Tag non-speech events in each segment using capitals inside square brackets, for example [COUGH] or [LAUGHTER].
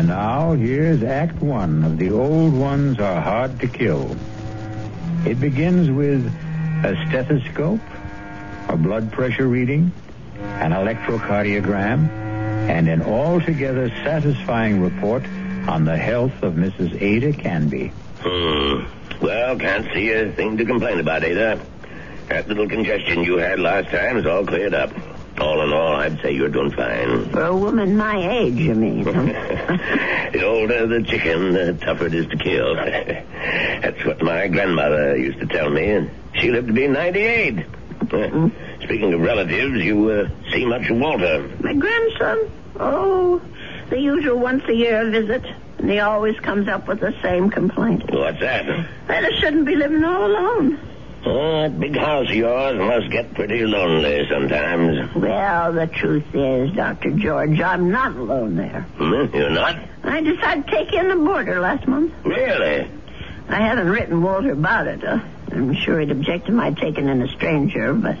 And now here's Act One of The Old Ones Are Hard to Kill. It begins with a stethoscope, a blood pressure reading, an electrocardiogram, and an altogether satisfying report on the health of Mrs. Ada Canby. Hmm. Well, can't see a thing to complain about, Ada. That little congestion you had last time is all cleared up. All in all, I'd say you're doing fine. For a woman my age, you mean? [LAUGHS] the older the chicken, the tougher it is to kill. [LAUGHS] That's what my grandmother used to tell me, and she lived to be 98. Uh, speaking of relatives, you uh, see much of Walter. my grandson? Oh, the usual once a year visit. And he always comes up with the same complaint. What's that? That I shouldn't be living all alone. Oh, that big house of yours must get pretty lonely sometimes. Well, the truth is, Dr. George, I'm not alone there. Hmm? You're not? I decided to take in the boarder last month. Really? I haven't written Walter about it. Uh, I'm sure he'd object to my taking in a stranger, but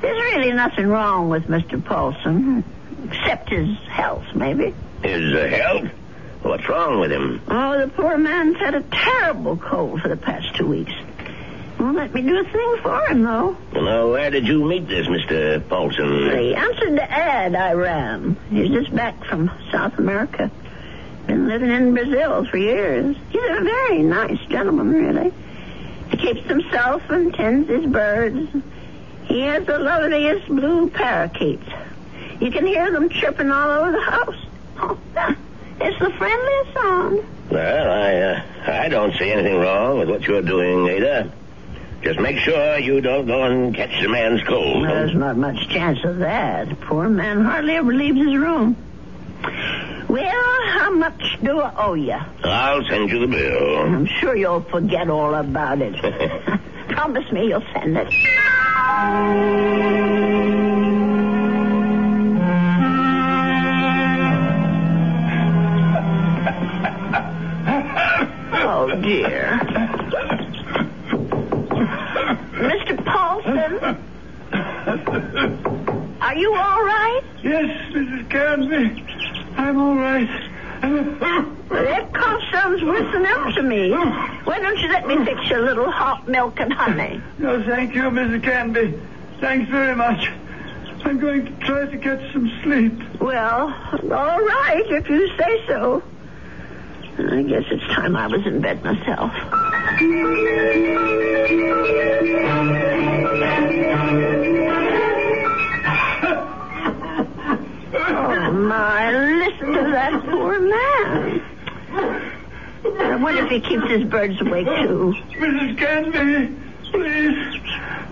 there's really nothing wrong with Mr. Paulson, except his health, maybe. His uh, health? What's wrong with him? Oh, the poor man's had a terrible cold for the past two weeks. Won't let me do a thing for him, though. Well, Now, where did you meet this Mr. Paulson? He answered the ad I ran. He's just back from South America. Been living in Brazil for years. He's a very nice gentleman, really. He keeps himself and tends his birds. He has the loveliest blue parakeets. You can hear them chirping all over the house. Oh, it's the friendliest sound. Well, I, uh, I don't see anything wrong with what you're doing, Ada. Just make sure you don't go and catch the man's cold. There's not much chance of that. Poor man hardly ever leaves his room. Well, how much do I owe you? I'll send you the bill. I'm sure you'll forget all about it. [LAUGHS] Promise me you'll send it. Oh, dear. Let me fix you a little hot milk and honey? [LAUGHS] No, thank you, Mrs. Canby. Thanks very much. I'm going to try to get some sleep. Well, all right, if you say so. I guess it's time I was in bed myself. [LAUGHS] Oh, my, listen to that poor man. I wonder if he keeps his birds awake, too. Mrs. Canby, please, please.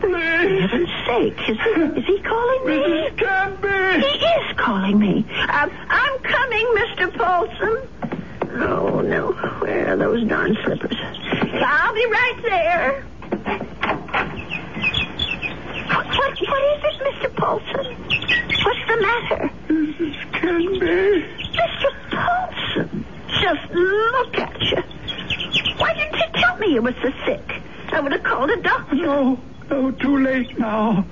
For heaven's sake, is, is he calling me? Mrs. Canby. He is calling me. I'm, I'm coming, Mr. Paulson. Oh, no. Where are those darn slippers? I'll be right there. What, what, what is it, Mr. Paulson? What's the matter? Mrs. Canby. Mr. Paulson, just look at you. Why didn't you tell me you were so sick? I would have called a doctor. No, no, too late now.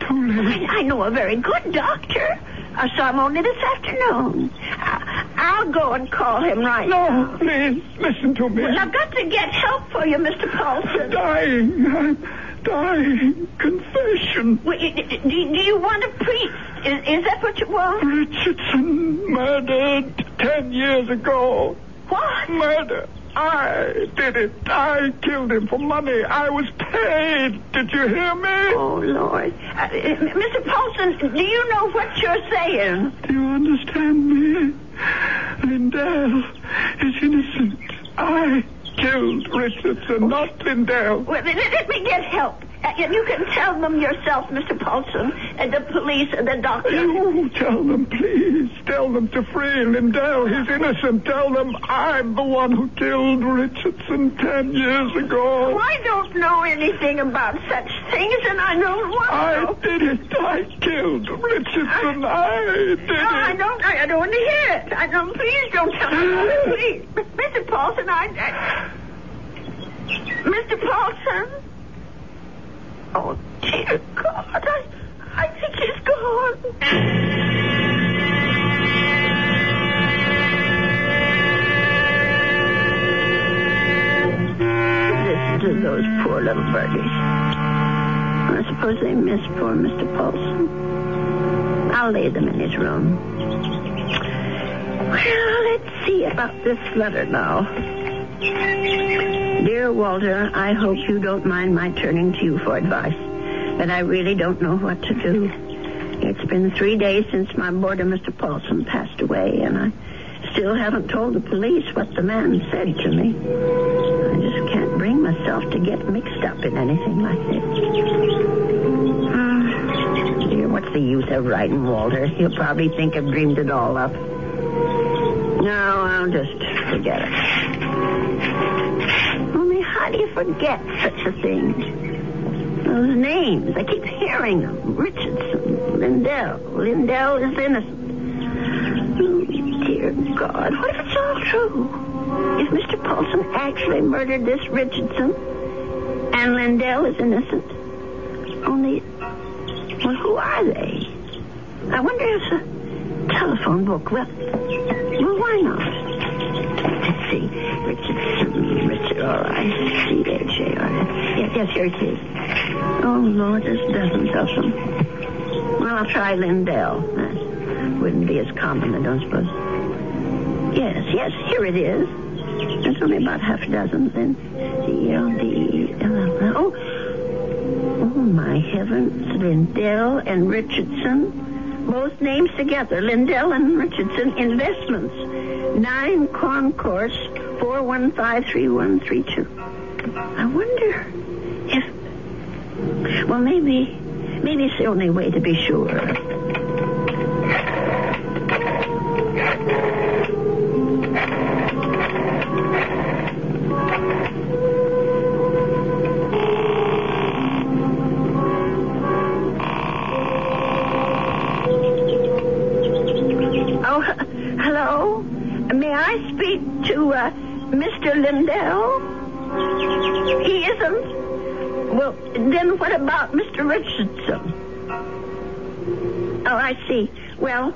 Too late. I know a very good doctor. I saw him only this afternoon. I, I'll go and call him right now. No, please, listen to me. Well, I've got to get help for you, Mr. I'm dying. I'm dying. Confession. Well, do, do you want to preach? Is, is that what you want? Richardson murdered ten years ago. What? Murder. I did it. I killed him for money. I was paid. Did you hear me? Oh, Lord. Uh, Mr. Paulson, do you know what you're saying? Do you understand me? Lindell is innocent. I killed Richardson, not Lindell. Well, let, let me get help. And you can tell them yourself, Mr. Paulson, and the police and the doctor. You tell them, please. Tell them to free Lindell. He's innocent. Tell them I'm the one who killed Richardson ten years ago. Oh, I don't know anything about such things, and I don't want I to. did it. I killed Richardson. I did it. No, I don't. I, I don't want to hear it. I don't. Please don't tell me. [LAUGHS] Please, Mr. Paulson. I, I. Mr. Paulson. Oh dear God! I, I think he's gone. Listen to those poor little birdies. I suppose they miss poor Mr. Paulson. I'll lay them in his room. Well, let's see about this letter now. Dear Walter, I hope you don't mind my turning to you for advice, but I really don't know what to do. It's been three days since my boarder, Mr. Paulson, passed away, and I still haven't told the police what the man said to me. I just can't bring myself to get mixed up in anything like this. Ah, dear, what's the use of writing Walter? He'll probably think I've dreamed it all up. No, I'll just forget it. How do you forget such a thing? Those names, I keep hearing them. Richardson, Lindell. Lindell is innocent. Oh, dear God, what if it's all true? If Mr. Paulson actually murdered this Richardson and Lindell is innocent, only, well, who are they? I wonder if the telephone book, well, well, why not? See. Richardson, Richard, all right. C-H-A-R. Yes, yes, here it is. Oh, Lord, there's dozens of them. Well, I'll try Lindell. That wouldn't be as common, I don't suppose. Yes, yes, here it is. There's only about half a dozen then. C-L-D... Oh, oh, my heavens. Lindell and Richardson. Both names together. Lindell and Richardson Investments. 9 Concourse 4153132. I wonder if... Well, maybe... Maybe it's the only way to be sure. Mr. Lindell? He isn't? Well, then what about Mr. Richardson? Oh, I see. Well,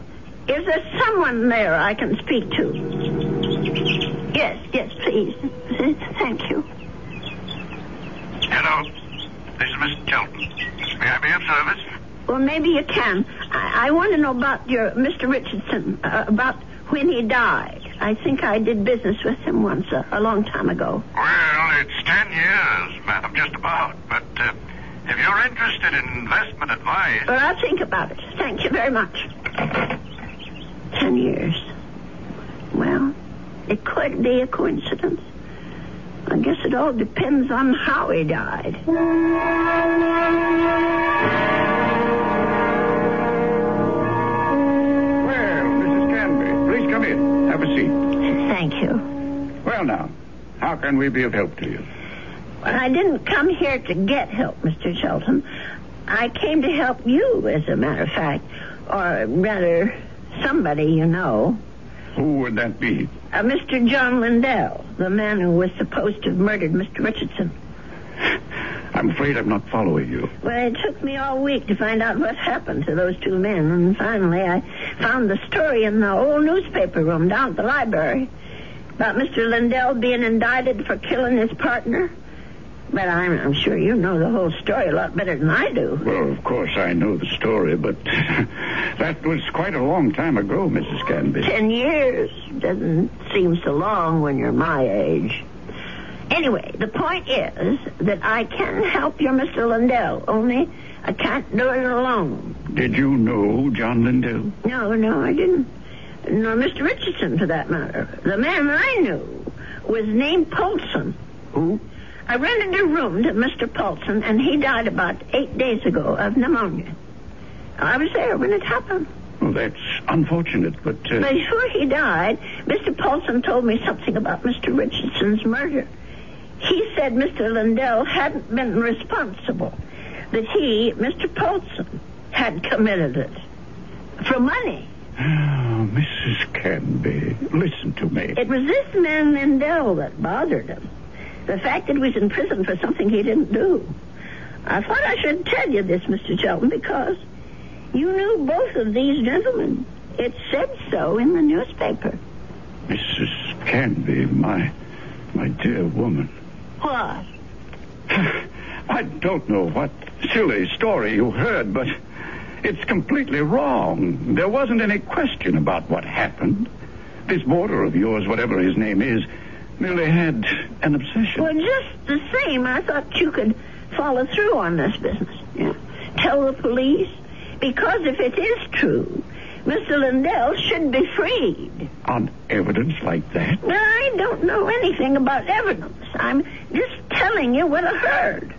is there someone there I can speak to? Yes, yes, please. [LAUGHS] Thank you. Hello. This is Mr. Shelton. May I be of service? Well, maybe you can. I, I want to know about your Mr. Richardson, uh, about when he died. I think I did business with him once, uh, a long time ago. Well, it's ten years, madam, just about. But uh, if you're interested in investment advice, Well, I'll think about it. Thank you very much. Ten years. Well, it could be a coincidence. I guess it all depends on how he died. Thank you. Well, now, how can we be of help to you? Well, I didn't come here to get help, Mr. Shelton. I came to help you, as a matter of fact. Or rather, somebody you know. Who would that be? Uh, Mr. John Lindell, the man who was supposed to have murdered Mr. Richardson. I'm afraid I'm not following you. Well, it took me all week to find out what happened to those two men, and finally I found the story in the old newspaper room down at the library about Mr. Lindell being indicted for killing his partner. But I'm, I'm sure you know the whole story a lot better than I do. Well, of course, I know the story, but [LAUGHS] that was quite a long time ago, Mrs. Canby. Ten years doesn't seem so long when you're my age. Anyway, the point is that I can help your Mr. Lindell, only I can't do it alone. Did you know John Lindell? No, no, I didn't. Nor Mr. Richardson, for that matter. The man I knew was named Paulson. Who? I rented a room to Mr. Paulson, and he died about eight days ago of pneumonia. I was there when it happened. Well, that's unfortunate, but. Uh... Before he died, Mr. Paulson told me something about Mr. Richardson's murder. He said Mr. Lindell hadn't been responsible, that he, Mr. Paulson, had committed it. For money. Oh, Mrs. Canby, listen to me. It was this man Lindell that bothered him. The fact that he was in prison for something he didn't do. I thought I should tell you this, Mr. Shelton, because you knew both of these gentlemen. It said so in the newspaper. Mrs. Canby, my my dear woman. What? [SIGHS] I don't know what silly story you heard, but it's completely wrong. There wasn't any question about what happened. This boarder of yours, whatever his name is, merely had an obsession. Well, just the same, I thought you could follow through on this business. Yeah. Tell the police. Because if it is true, Mr. Lindell should be freed. On evidence like that? Well, I don't know anything about evidence. I'm just telling you what I heard.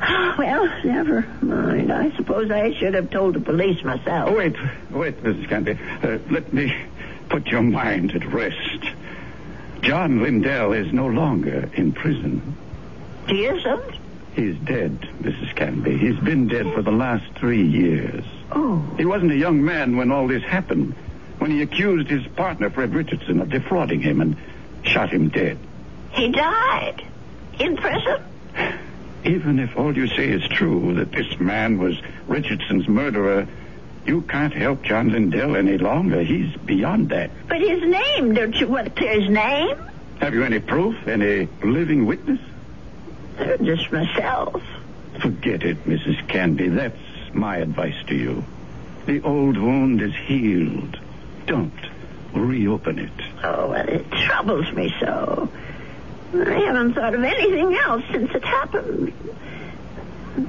Well, never mind. I suppose I should have told the police myself. Wait, wait, Mrs. Canby. Uh, let me put your mind at rest. John Lindell is no longer in prison. He isn't? He's dead, Mrs. Canby. He's been dead for the last three years. Oh. He wasn't a young man when all this happened, when he accused his partner, Fred Richardson, of defrauding him and shot him dead. He died? In prison? [LAUGHS] Even if all you say is true, that this man was Richardson's murderer, you can't help John Lindell any longer. He's beyond that. But his name, don't you want to clear his name? Have you any proof? Any living witness? Uh, just myself. Forget it, Mrs. Canby. That's my advice to you. The old wound is healed. Don't reopen it. Oh, well, it troubles me so. I haven't thought of anything else since it happened.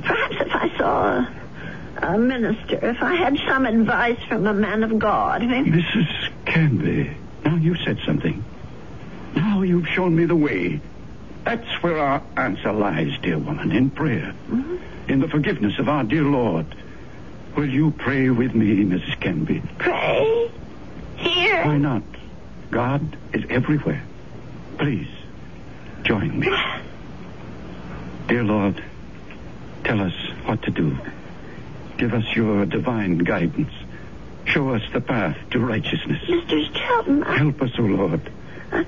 Perhaps if I saw a, a minister, if I had some advice from a man of God. Maybe... Mrs. Canby, now you said something. Now you've shown me the way. That's where our answer lies, dear woman, in prayer. Mm-hmm. In the forgiveness of our dear Lord. Will you pray with me, Mrs. Canby? Pray? Here? Why not? God is everywhere. Please, join me. Dear Lord, tell us what to do. Give us your divine guidance. Show us the path to righteousness. Mr. Shelton, I... Help us, O Lord.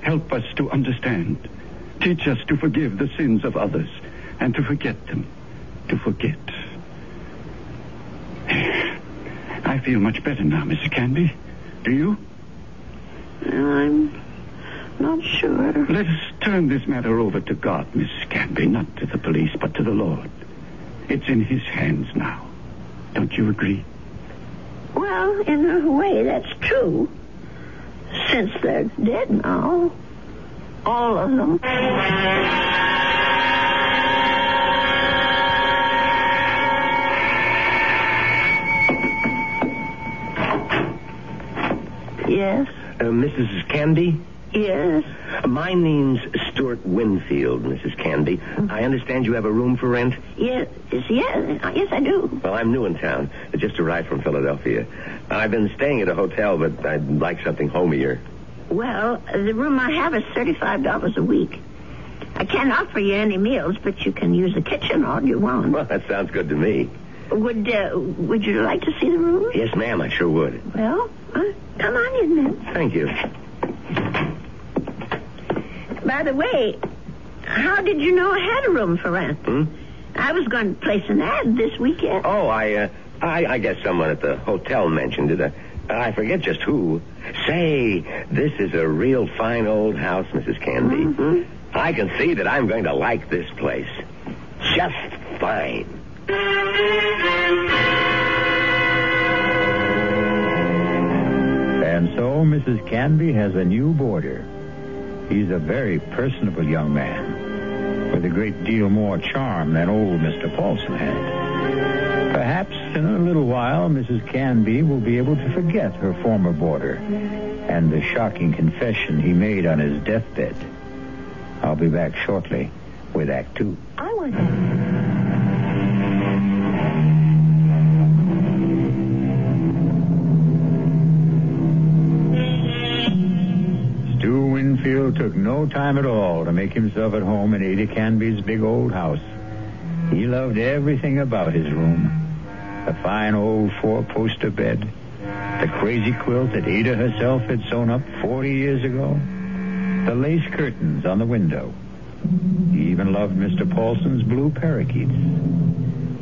Help us to understand. Teach us to forgive the sins of others and to forget them. To forget. I feel much better now, Mrs. Canby. Do you? I'm not sure. Let us turn this matter over to God, Mrs. Canby, not to the police, but to the Lord. It's in His hands now. Don't you agree? Well, in a way, that's true. Since they're dead now. All of them. Yes, Uh, Mrs. Canby? Yes. My name's Stuart Winfield, Mrs. Canby. I understand you have a room for rent? Yes, yes, yes, I do. Well, I'm new in town. I just arrived from Philadelphia. I've been staying at a hotel, but I'd like something homier. Well, the room I have is $35 a week. I can't offer you any meals, but you can use the kitchen all you want. Well, that sounds good to me. Would uh, Would you like to see the room? Yes, ma'am, I sure would. Well, uh, come on in then. Thank you. By the way, how did you know I had a room for rent? Hmm? I was going to place an ad this weekend. Oh, I, uh, I, I guess someone at the hotel mentioned it. Uh, I forget just who. Say, this is a real fine old house, Mrs. Canby. Mhm. I can see that I'm going to like this place. Just fine. And so Mrs. Canby has a new boarder. He's a very personable young man with a great deal more charm than old Mr. Paulson had. Perhaps in a little while, Mrs. Canby will be able to forget her former boarder and the shocking confession he made on his deathbed. I'll be back shortly with Act Two. I want that. No time at all to make himself at home in Ada Canby's big old house. He loved everything about his room. The fine old four-poster bed, the crazy quilt that Ada herself had sewn up 40 years ago, the lace curtains on the window. He even loved Mr. Paulson's blue parakeets.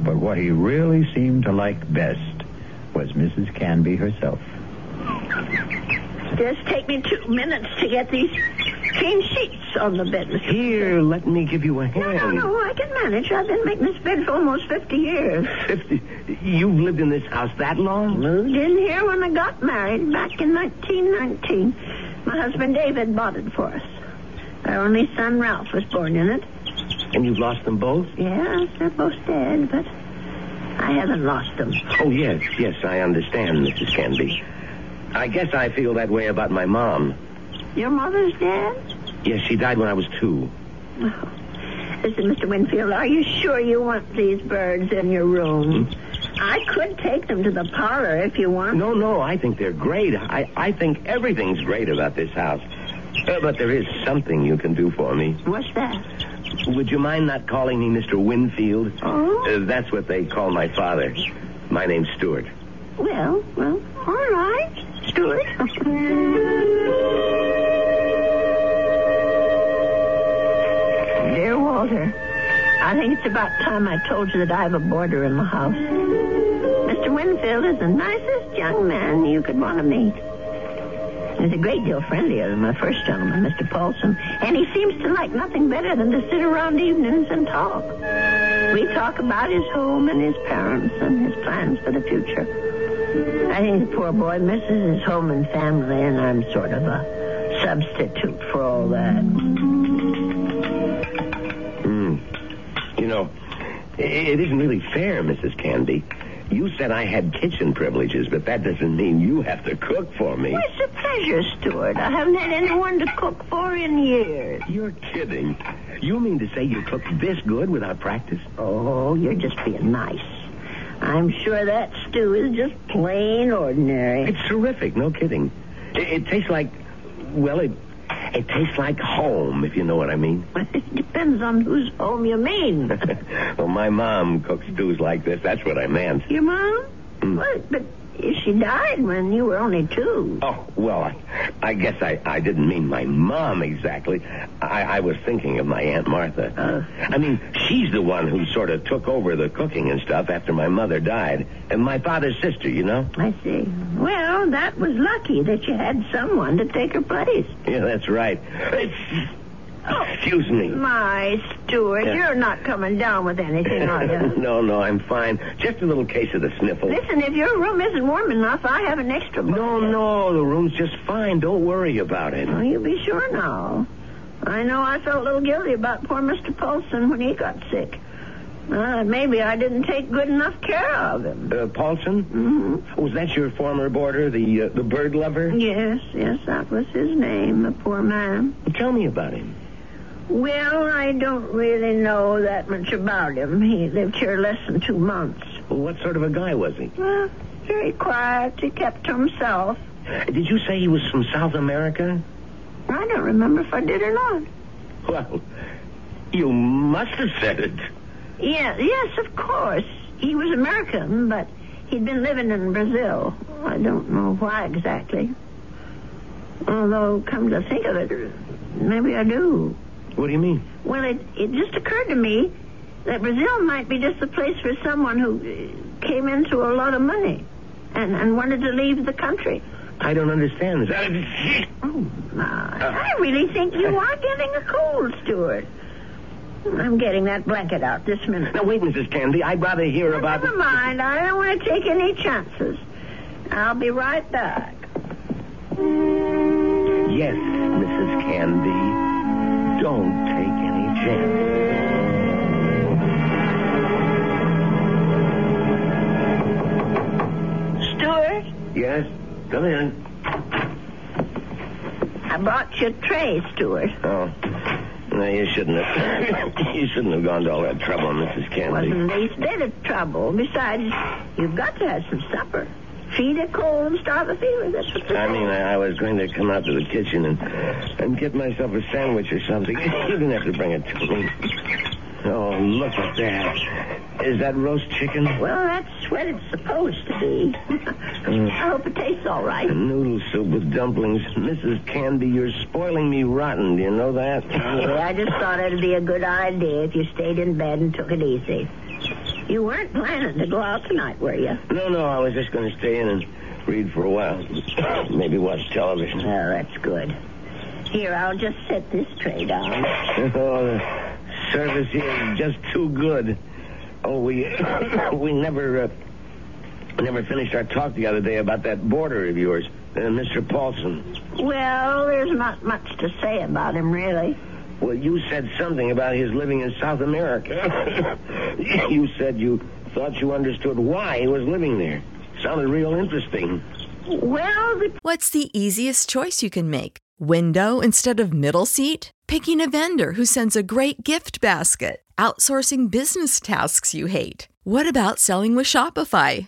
But what he really seemed to like best was Mrs. Canby herself. Just take me two minutes to get these clean sheets on the bed. Mr. Here, let me give you a No, hand. no, no, I can manage. I've been making this bed for almost 50 years. Fifty. You've lived in this house that long? Moved in here when I got married back in 1919. My husband David bought it for us. Our only son Ralph was born in it. And you've lost them both? Yes, they're both dead, but I haven't lost them. Oh, yes, yes, I understand, Mrs. Canby. I guess I feel that way about my mom. Your mother's dead? Yes, she died when I was two. Listen, Mr. Winfield, are you sure you want these birds in your room? I could take them to the parlor if you want. No, no, I think they're great. I, I think everything's great about this house. Uh, but there is something you can do for me. What's that? Would you mind not calling me Mr. Winfield? Oh? Uh, that's what they call my father. My name's Stuart. Well, well, all right, Stuart. [LAUGHS] Dear Walter, I think it's about time I told you that I have a boarder in my house. Mr. Winfield is the nicest young man you could want to meet. He's a great deal friendlier than my first gentleman, Mr. Paulson, and he seems to like nothing better than to sit around evenings and talk. We talk about his home and his parents and his plans for the future. I think the poor boy misses his home and family, and I'm sort of a substitute for all that. You know, it isn't really fair, Mrs. Canby. You said I had kitchen privileges, but that doesn't mean you have to cook for me. Well, it's a pleasure, Stuart. I haven't had anyone to cook for in years. You're kidding. You mean to say you cook this good without practice? Oh, you're just being nice. I'm sure that stew is just plain ordinary. It's terrific, no kidding. It, it tastes like, well, it it tastes like home, if you know what I mean. Well, it depends on whose home you mean. [LAUGHS] well, my mom cooks stews like this. That's what I meant. Your mom? Mm. Well, but she died when you were only two. Oh, well, I, I guess I, I didn't mean my mom exactly. I, I was thinking of my Aunt Martha. Oh. I mean, she's the one who sort of took over the cooking and stuff after my mother died. And my father's sister, you know? I see. Well, that was lucky that you had someone to take her place. Yeah, that's right. Excuse me. My Stuart, Yeah. you're not coming down with anything, are you? [LAUGHS] no, no, I'm fine. Just a little case of the sniffles. Listen, if your room isn't warm enough, I have an extra No, blanket. no, no, the room's just fine. Don't worry about it. Well, you be sure now. I know I felt a little guilty about poor Mr. Paulson when he got sick. Uh, maybe I didn't take good enough care of him. Uh, Paulson? hmm Was that your former boarder, the uh, the bird lover? Yes, yes, that was his name, the poor man. Tell me about him. Well, I don't really know that much about him. He lived here less than two months. Well, what sort of a guy was he? Well, very quiet. He kept to himself. Uh, did you say he was from South America? I don't remember if I did or not. Well, you must have said it. Yeah, yes, of course. He was American, but he'd been living in Brazil. I don't know why exactly. Although, come to think of it, maybe I do. What do you mean? Well, it, it just occurred to me that Brazil might be just the place for someone who uh, came into a lot of money and, and wanted to leave the country. I don't understand. Is that Oh, my. I really think you are getting a cold, Stuart. I'm getting that blanket out this minute. Now, wait, Mrs. Canby. I'd rather hear Well, about... Never mind. I don't want to take any chances. I'll be right back. Yes, Mrs. Canby. Don't take any chances. Stuart, Yes? Come in. I brought your tray, Stuart. Oh. No, you shouldn't have. [COUGHS] you shouldn't have gone to all that trouble, Mrs. Canby. Wasn't least bit of trouble. Besides, you've got to have some supper. Feed a cold and starve a fever. That's what I mean, I, I was going to come out to the kitchen and and get myself a sandwich or something. You didn't have to bring it to me. Oh, look at that. Is that roast chicken? Well, that's what it's supposed to be. [LAUGHS] I hope it tastes all right. Noodle soup with dumplings. Mrs. Canby, you're spoiling me rotten. Do you know that? Yeah, I just thought it'd be a good idea if you stayed in bed and took it easy. You weren't planning to go out tonight, were you? No, no, I was just going to stay in and read for a while. [COUGHS] Maybe watch television. Oh, that's good. Here, I'll just set this tray down. [LAUGHS] Oh, the service here is just too good. Oh, we [COUGHS] we never uh, never finished our talk the other day about that boarder of yours, uh, Mr. Paulson. Well, there's not much to say about him, really. Well, you said something about his living in South America. [LAUGHS] you said you thought you understood why he was living there. Sounded real interesting. Well, the What's the easiest choice you can make? Window instead of middle seat? Picking a vendor who sends a great gift basket? Outsourcing business tasks you hate? What about selling with Shopify?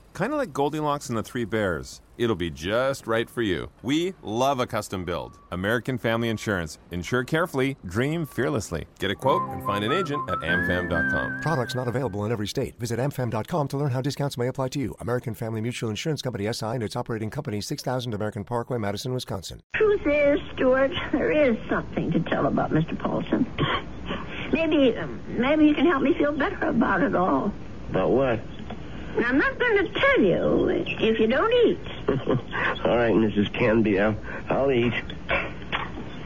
Kind of like Goldilocks and the Three Bears. It'll be just right for you. We love a custom build. American Family Insurance. Insure carefully, dream fearlessly. Get a quote and find an agent at amfam.com. Products not available in every state. Visit amfam.com to learn how discounts may apply to you. American Family Mutual Insurance Company SI and its operating company 6000 American Parkway, Madison, Wisconsin. truth is, Stuart, there is something to tell about Mr. Paulson. Maybe, um, maybe you can help me feel better about it all. About what? Now, I'm not going to tell you if you don't eat. [LAUGHS] All right, Mrs. Canby, I'll, I'll eat.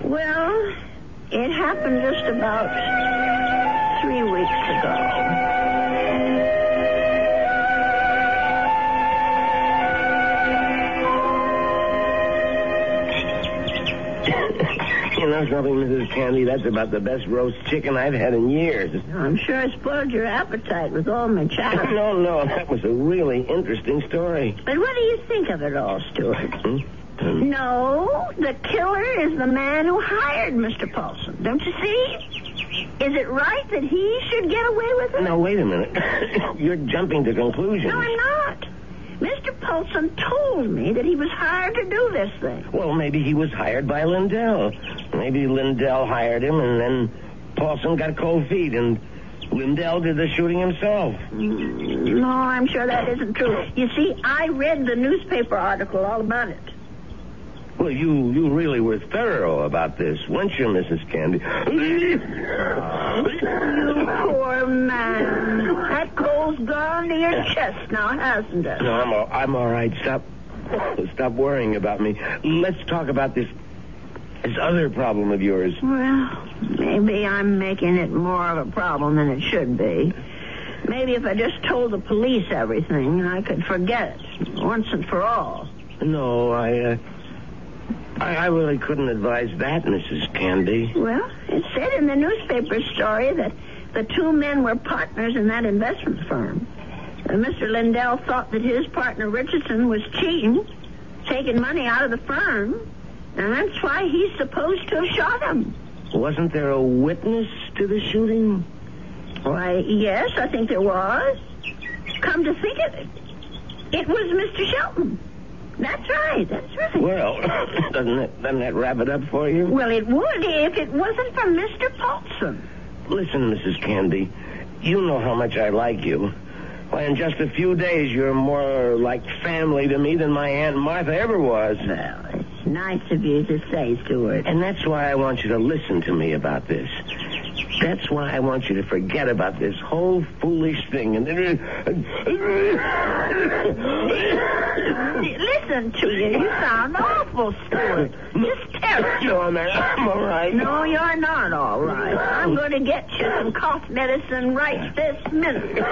Well, it happened just about three weeks ago. You know something, Mrs. Canby? That's about the best roast chicken I've had in years. I'm sure I spoiled your appetite with all my chatter. [CLEARS THROAT] No, no, that was a really interesting story. But what do you think of it all, Stuart? Hmm? Hmm. No, the killer is the man who hired Mr. Paulson. Don't you see? Is it right that he should get away with it? Now, wait a minute. [COUGHS] You're jumping to conclusions. No, I'm not. Mr. Paulson told me that he was hired to do this thing. Well, maybe he was hired by Lindell. Maybe Lindell hired him, and then Paulson got cold feet, and Lindell did the shooting himself. No, I'm sure that isn't true. You see, I read the newspaper article all about it. Well, you you really were thorough about this, weren't you, Mrs. Canby? You poor man. That cold's gone to your chest now, hasn't it? No, I'm all, I'm all right. Stop stop worrying about me. Let's talk about this this other problem of yours. Well, maybe I'm making it more of a problem than it should be. Maybe if I just told the police everything, I could forget it once and for all. No, I uh, I, I really couldn't advise that, Mrs. Canby. Well, it said in the newspaper story that The two men were partners in that investment firm. And Mr. Lindell thought that his partner Richardson was cheating, taking money out of the firm, and that's why he's supposed to have shot him. Wasn't there a witness to the shooting? Why, yes, I think there was. Come to think of it, it was Mr. Shelton. That's right, that's right. Well, [COUGHS] doesn't that, doesn't that wrap it up for you? Well, it would if it wasn't for Mr. Paulson. Listen, Mrs. Canby, you know how much I like you. Why, in just a few days, you're more like family to me than my Aunt Martha ever was. Well, it's nice of you to say, Stuart. And that's why I want you to listen to me about this. That's why I want you to forget about this whole foolish thing. And listen to you. You sound awful, Stuart. Just terrible. No, I'm, I'm all right. No, you're not all right. I'm going to get you some cough medicine right this minute.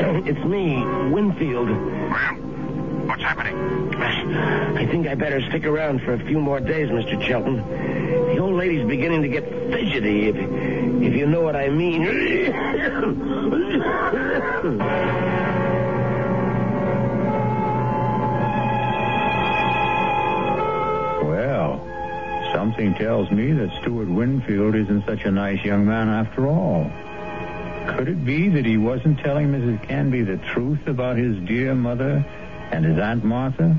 It's, it's me, Winfield. Well, what's happening? I think I better stick around for a few more days, Mr. Shelton. The old lady's beginning to get fidgety, if, if you know what I mean. Well, something tells me that Stuart Winfield isn't such a nice young man after all. Could it be that he wasn't telling Mrs. Canby the truth about his dear mother and his Aunt Martha?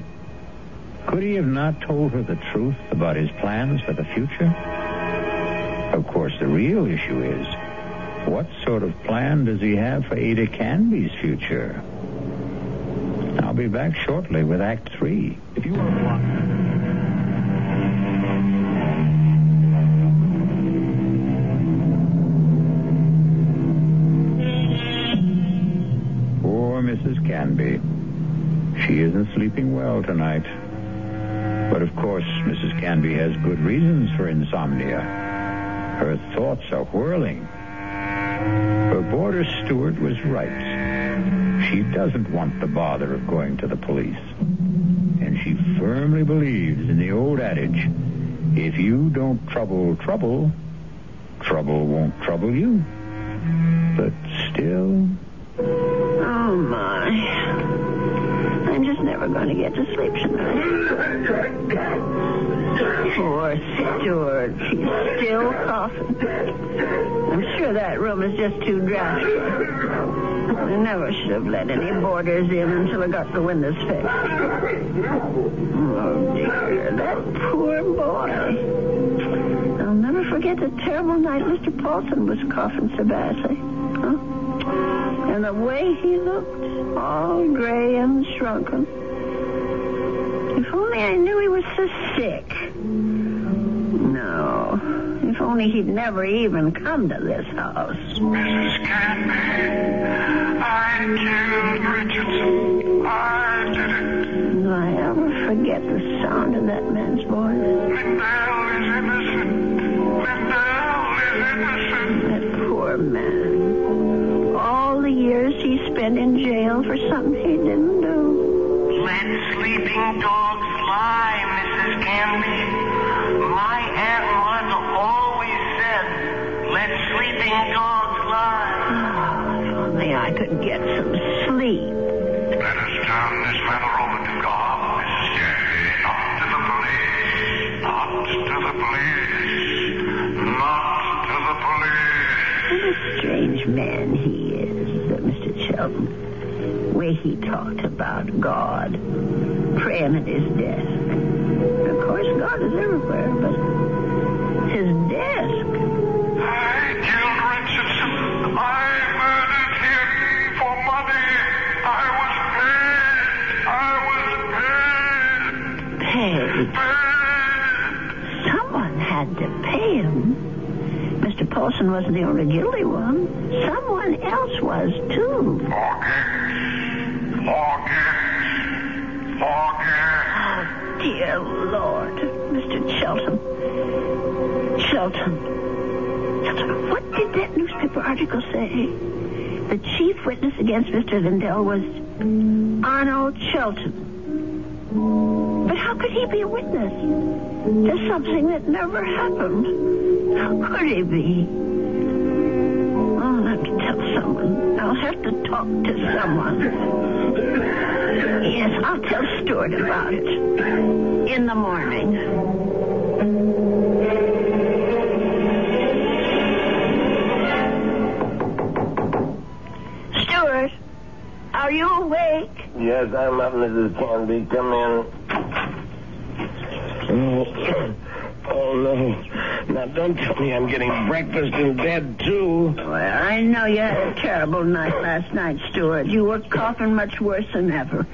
Could he have not told her the truth about his plans for the future? Of course, the real issue is, what sort of plan does he have for Ada Canby's future? I'll be back shortly with Act Three. If you to... She isn't sleeping well tonight. But of course, Mrs. Canby has good reasons for insomnia. Her thoughts are whirling. Her boarder Stuart was right. She doesn't want the bother of going to the police. And she firmly believes in the old adage, if you don't trouble trouble, trouble won't trouble you. But still... never going to get to sleep tonight. Poor Stuart. He's still coughing. I'm sure that room is just too drafty. I never should have let any boarders in until I got the windows fixed. Oh, dear. That poor boy. I'll never forget the terrible night Mr. Paulson was coughing so badly. Huh? And the way he looked, all gray and shrunken. If only I knew he was so sick. No. If only he'd never even come to this house. Mrs. Canby, I killed Richardson. I did it. Do I ever forget the sound of that man's voice? Lindell is innocent. Lindell is innocent. That poor man. All the years he spent in jail for something he didn't do. Let sleeping dogs lie, Mrs. Canby. My Aunt Martha always said, let sleeping dogs lie. If only I could get some sleep. Let us turn this matter over to God, Mrs. Canby. Not to the police. Not to the police. Not to the police. What a strange man he is, that Mr. Shelton. Way he talked about God, praying at his desk. Of course, God is everywhere, but his desk. I killed Richardson. I murdered him for money. I was paid. I was Paid. paid. Someone had to pay him. Mr. Paulson wasn't the only guilty one. Someone else was, too. Forget. Forget. Oh, dear Lord, Mr. Shelton. Shelton. Shelton, what did that newspaper article say? The chief witness against Mr. Lindell was Arnold Shelton. But how could he be a witness to something that never happened? How could he be? I'll have to tell someone. I'll have to talk to someone. Yes, I'll tell Stuart about it. In the morning. Stuart, are you awake? Yes, I'm up, Mrs. Canby. Come in. Oh, oh no. Now, don't tell me I'm getting breakfast in bed, too. Well, I know you had a terrible night last night, Stuart. You were coughing much worse than ever.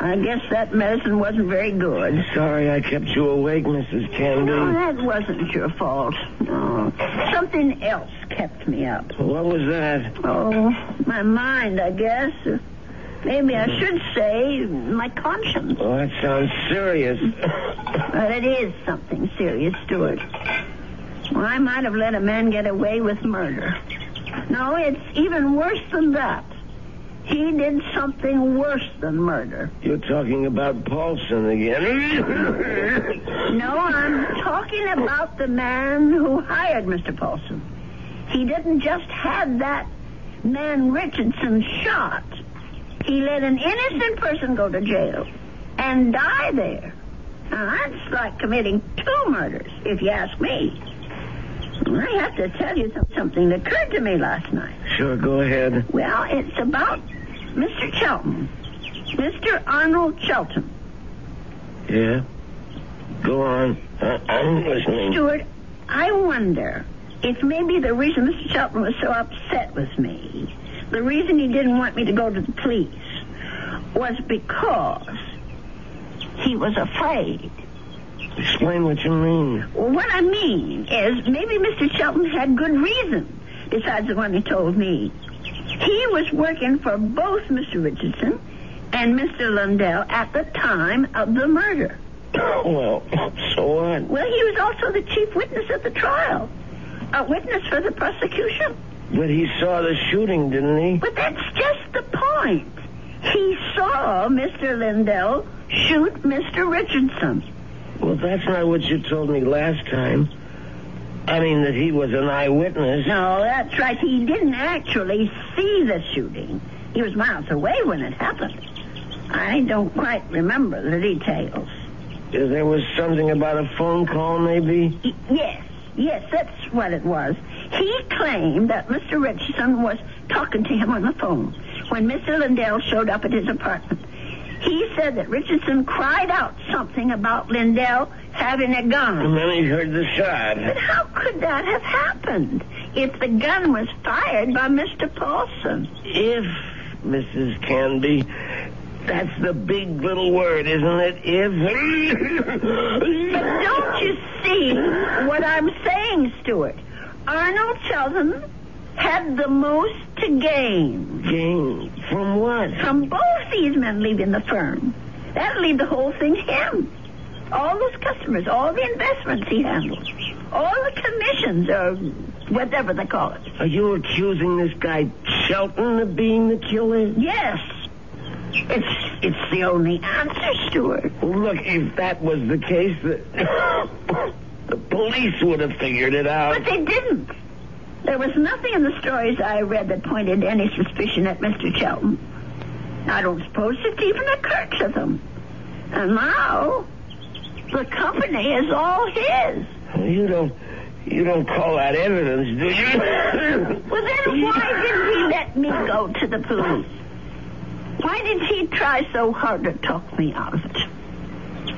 I guess that medicine wasn't very good. Sorry I kept you awake, Mrs. No, that wasn't your fault. No. Something else kept me up. What was that? Oh, my mind, I guess. Maybe I should say my conscience. Oh, that sounds serious. But it is something serious, Stuart. Well, I might have let a man get away with murder. No, it's even worse than that. He did something worse than murder. You're talking about Paulson again. [LAUGHS] No, I'm talking about the man who hired Mr. Paulson. He didn't just have that man Richardson shot. He let an innocent person go to jail and die there. Now, that's like committing two murders, if you ask me. I have to tell you something that occurred to me last night. sure, go ahead. Well, it's about Mr. Shelton. Mr. Arnold Shelton. Yeah? Go on. I- I'm listening. Stuart, I wonder if maybe the reason Mr. Shelton was so upset with me, the reason he didn't want me to go to the police, was because he was afraid. Explain what you mean. Well, what I mean is maybe Mr. Shelton had good reason besides the one he told me. He was working for both Mr. Richardson and Mr. Lundell at the time of the murder. [LAUGHS] Well, so what? Well, he was also the chief witness at the trial, a witness for the prosecution. But he saw the shooting, didn't he? But that's just the point. He saw Mr. Lindell shoot Mr. Richardson. Well, that's not what you told me last time. I mean that he was an eyewitness. No, that's right. He didn't actually see the shooting. He was miles away when it happened. I don't quite remember the details. There was something about a phone call, maybe? Y- Yes, yes, that's what it was. He claimed that Mr. Richardson was talking to him on the phone when Mr. Lindell showed up at his apartment. He said that Richardson cried out something about Lindell having a gun. And then he heard the shot. But how could that have happened if the gun was fired by Mr. Paulson? If, Mrs. Canby, that's the big little word, isn't it? If. But don't you see what I'm saying, Stuart? Arnold Shelton had the most to gain. Gain? From what? From both these men leaving the firm. That'll leave the whole thing him. All those customers, all the investments he handles, all the commissions, or whatever they call it. Are you accusing this guy Shelton of being the killer? Yes. It's it's the only answer, Stuart. Look, if that was the case, the, [COUGHS] the police would have figured it out. But they didn't. There was nothing in the stories I read that pointed any suspicion at Mr. Shelton. I don't suppose it even occurred to them. And now, the company is all his. You don't. You don't call that evidence, do you? [COUGHS] Well, then why didn't he let me go to the police? Why did he try so hard to talk me out of it?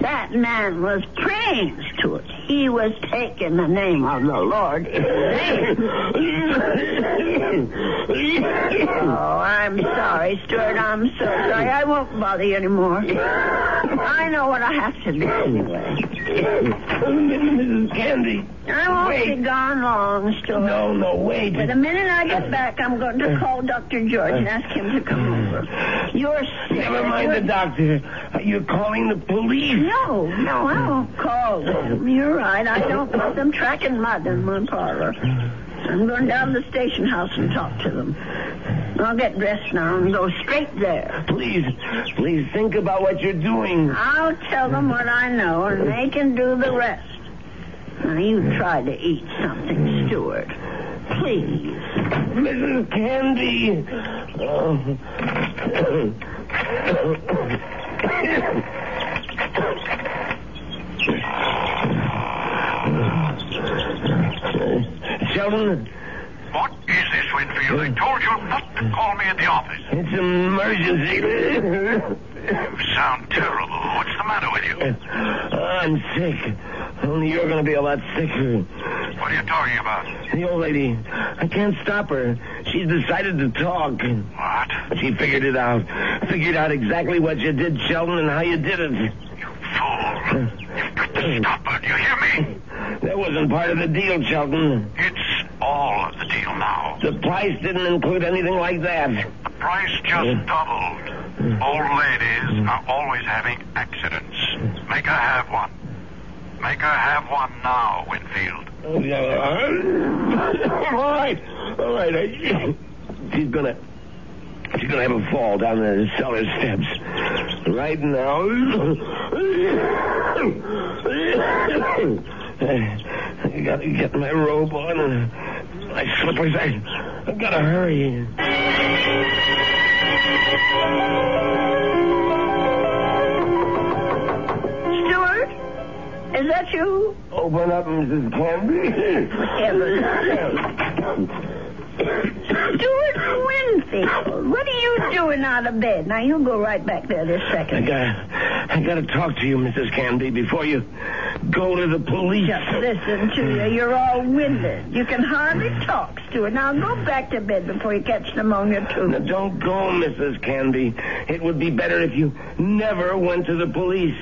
That man was praying to it. He was taking the name of the Lord. in vain. oh, I'm sorry, Stuart. I'm so sorry. I won't bother you anymore. I know what I have to do anyway. Mrs. Canby. I won't Wait. be gone long, Stuart. No, no, wait. But the minute I get back, I'm going to call Dr. George and ask him to come over. You're sick. Never mind the doctor. You're calling the police. No, no, I won't call them. You're right. I don't want them tracking mud in my parlor. I'm going down to the station house and talk to them. I'll get dressed now and go straight there. Please, please think about what you're doing. I'll tell them what I know, and they can do the rest. Now, you try to eat something, Stuart. Please. Mrs. Canby. What is this, Winfield? I told you not to call me at the office. it's an emergency. You sound terrible. What's the matter with you? I'm sick. Only you're going to be a lot sicker. What are you talking about? The old lady, I can't stop her. She's decided to talk. What? She figured it out. Figured out exactly what you did, Shelton, and how you did it. Fool. You've got to stop her. Do you hear me? That wasn't part of the deal, Shelton. It's all of the deal now. The price didn't include anything like that. The price just doubled. Old ladies are always having accidents. Make her have one. Make her have one now, Winfield. Oh, all right. All right. She's gonna. She's gonna have a fall down the cellar steps. Right now. I gotta get my robe on and my slippers. I, I gotta hurry. Stuart? Is that you? Open up, Mrs. Canby. [LAUGHS] Stuart Winfield, what are you doing out of bed? Now, you go right back there this second. I gotta, I gotta talk to you, Mrs. Canby, before you go to the police. Just listen to you. Hmm. You're all winded. You can hardly talk, Stuart. Now, go back to bed before you catch pneumonia, too. Now, don't go, Mrs. Canby. It would be better if you never went to the police.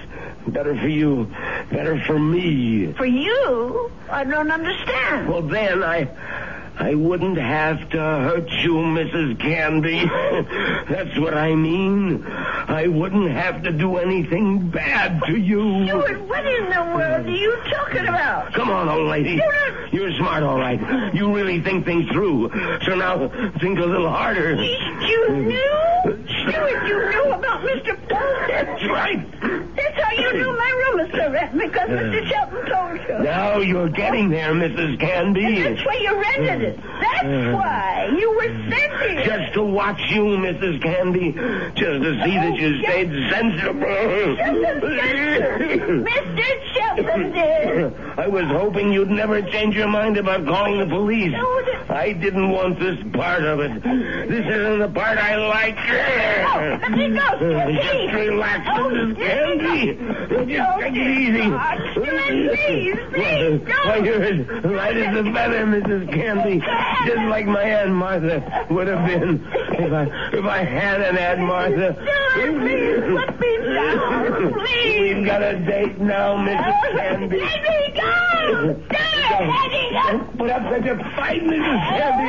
Better for you. Better for me. For you? I don't understand. Well, then I. I wouldn't have to hurt you, Mrs. Canby. [LAUGHS] That's what I mean. I wouldn't have to do anything bad to you. Stuart, what in the world are you talking about? Come on, old lady. Stuart! You're smart, all right. You really think things through. So now think a little harder. You knew? Stuart, you knew about Mr. Paul. That's right. That's how you knew my room was so rent because Mr. Shelton told you. Now you're getting there, Mrs. Canby. That's why you rented it. That's why you were sent here. Just to watch you, Mrs. Canby. Just to see that oh, you stayed sensible. [LAUGHS] Mr. Shelton [LAUGHS] I was hoping you'd never change your mind about calling the police. No, that- I didn't want this part of it. This isn't the part I like. Oh, let me go, Stuart, Just relax, Oh, Mrs. Canby. Just Oh, take it easy. God. Please, please, Why, don't. you're as light as a feather, Mrs. Canby. Just like my Aunt Martha would have been if I if I had an Aunt Martha. Stuart, please, let me down, please. [LAUGHS] We've got a date now, Mrs. Canby. Let me go. Stuart, let me go. Don't put up such a fight, Mrs. Canby.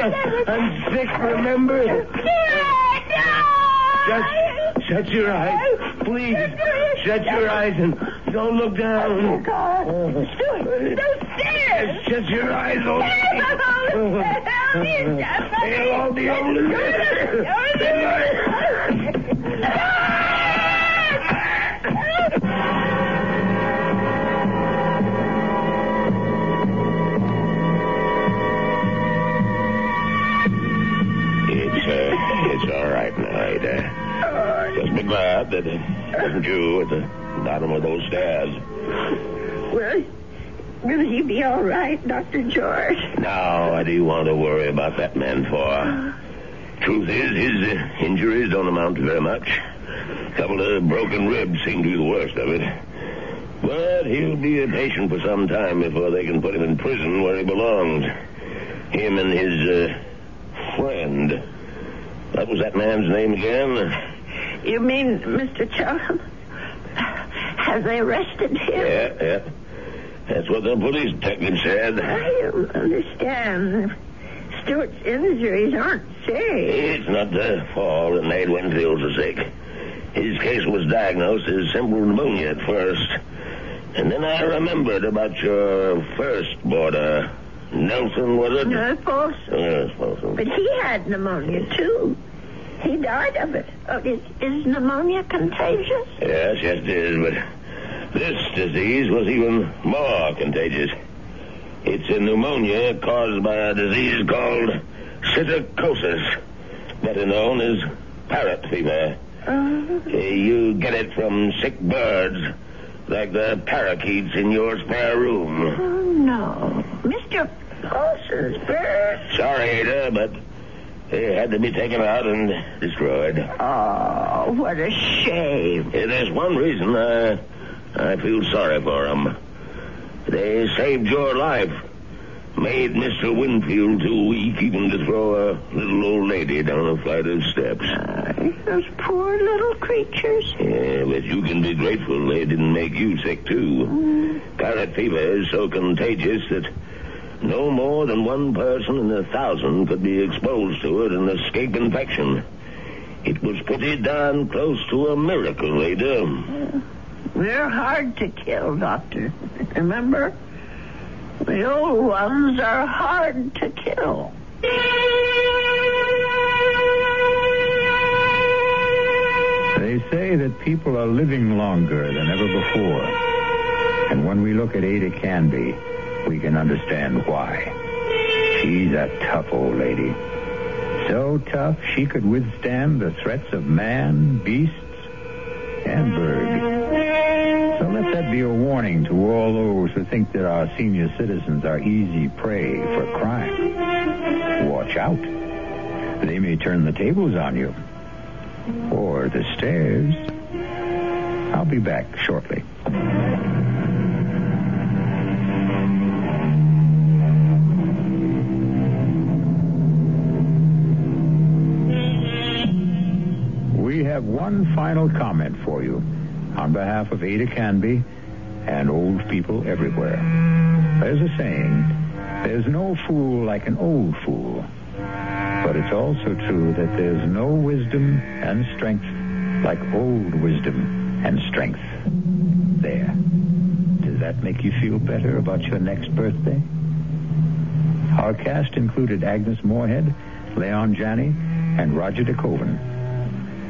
I'm sick, remember? Just shut your eyes. Please, shut your eyes and don't look down. Oh, God. Stuart, those stairs. Just shut your eyes, old lady. They'll all be over. It's, Just glad that it wasn't you at the bottom of those stairs. Well, will he be all right, Dr. George? Now, what do you want to worry about that man for? Truth is, his uh, injuries don't amount to very much. A couple of broken ribs seem to be the worst of it. But he'll be a patient for some time before they can put him in prison where he belongs. Him and his uh, friend. What was that man's name again? You mean Mr. Charles? Have they arrested him? Yeah, yeah. That's what the police detective said. I don't understand. Stuart's injuries aren't serious. It's not the fall that made Winfield so sick. His case was diagnosed as simple pneumonia at first. And then I remembered about your first boarder. Nelson, was it? No, Paulson. Yes, Paulson. But he had pneumonia, too. He died of it. Oh, is, is pneumonia contagious? Yes, yes, it is, but this disease was even more contagious. It's a pneumonia caused by a disease called psittacosis, better known as parrot fever. Uh, You get it from sick birds, like the parakeets in your spare room. oh, no. Mr. Paulson's bird. Sorry, Ada, but they had to be taken out and destroyed. Oh, what a shame. There's one reason I, I feel sorry for them. They saved your life. Made Mr. Winfield too weak even to throw a little old lady down a flight of steps. Ay, those poor little creatures. Yeah, but you can be grateful they didn't make you sick, too. Mm. Parrot fever is so contagious that no more than one person in a thousand could be exposed to it and escape infection. It was pretty darn close to a miracle, Ada. They're hard to kill, Doctor. Remember? The old ones are hard to kill. They say that people are living longer than ever before. And when we look at Ada Canby, we can understand why. She's a tough old lady. So tough she could withstand the threats of man, beasts, and bird. So let that be a warning to all those who think that our senior citizens are easy prey for crime. Watch out. They may turn the tables on you. Or the stairs. I'll be back shortly. Have one final comment for you on behalf of Ada Canby and old people everywhere. There's a saying, there's no fool like an old fool. But it's also true that there's no wisdom and strength like old wisdom and strength. There. Does that make you feel better about your next birthday? Our cast included Agnes Moorehead, Leon Janney, and Roger De Koven.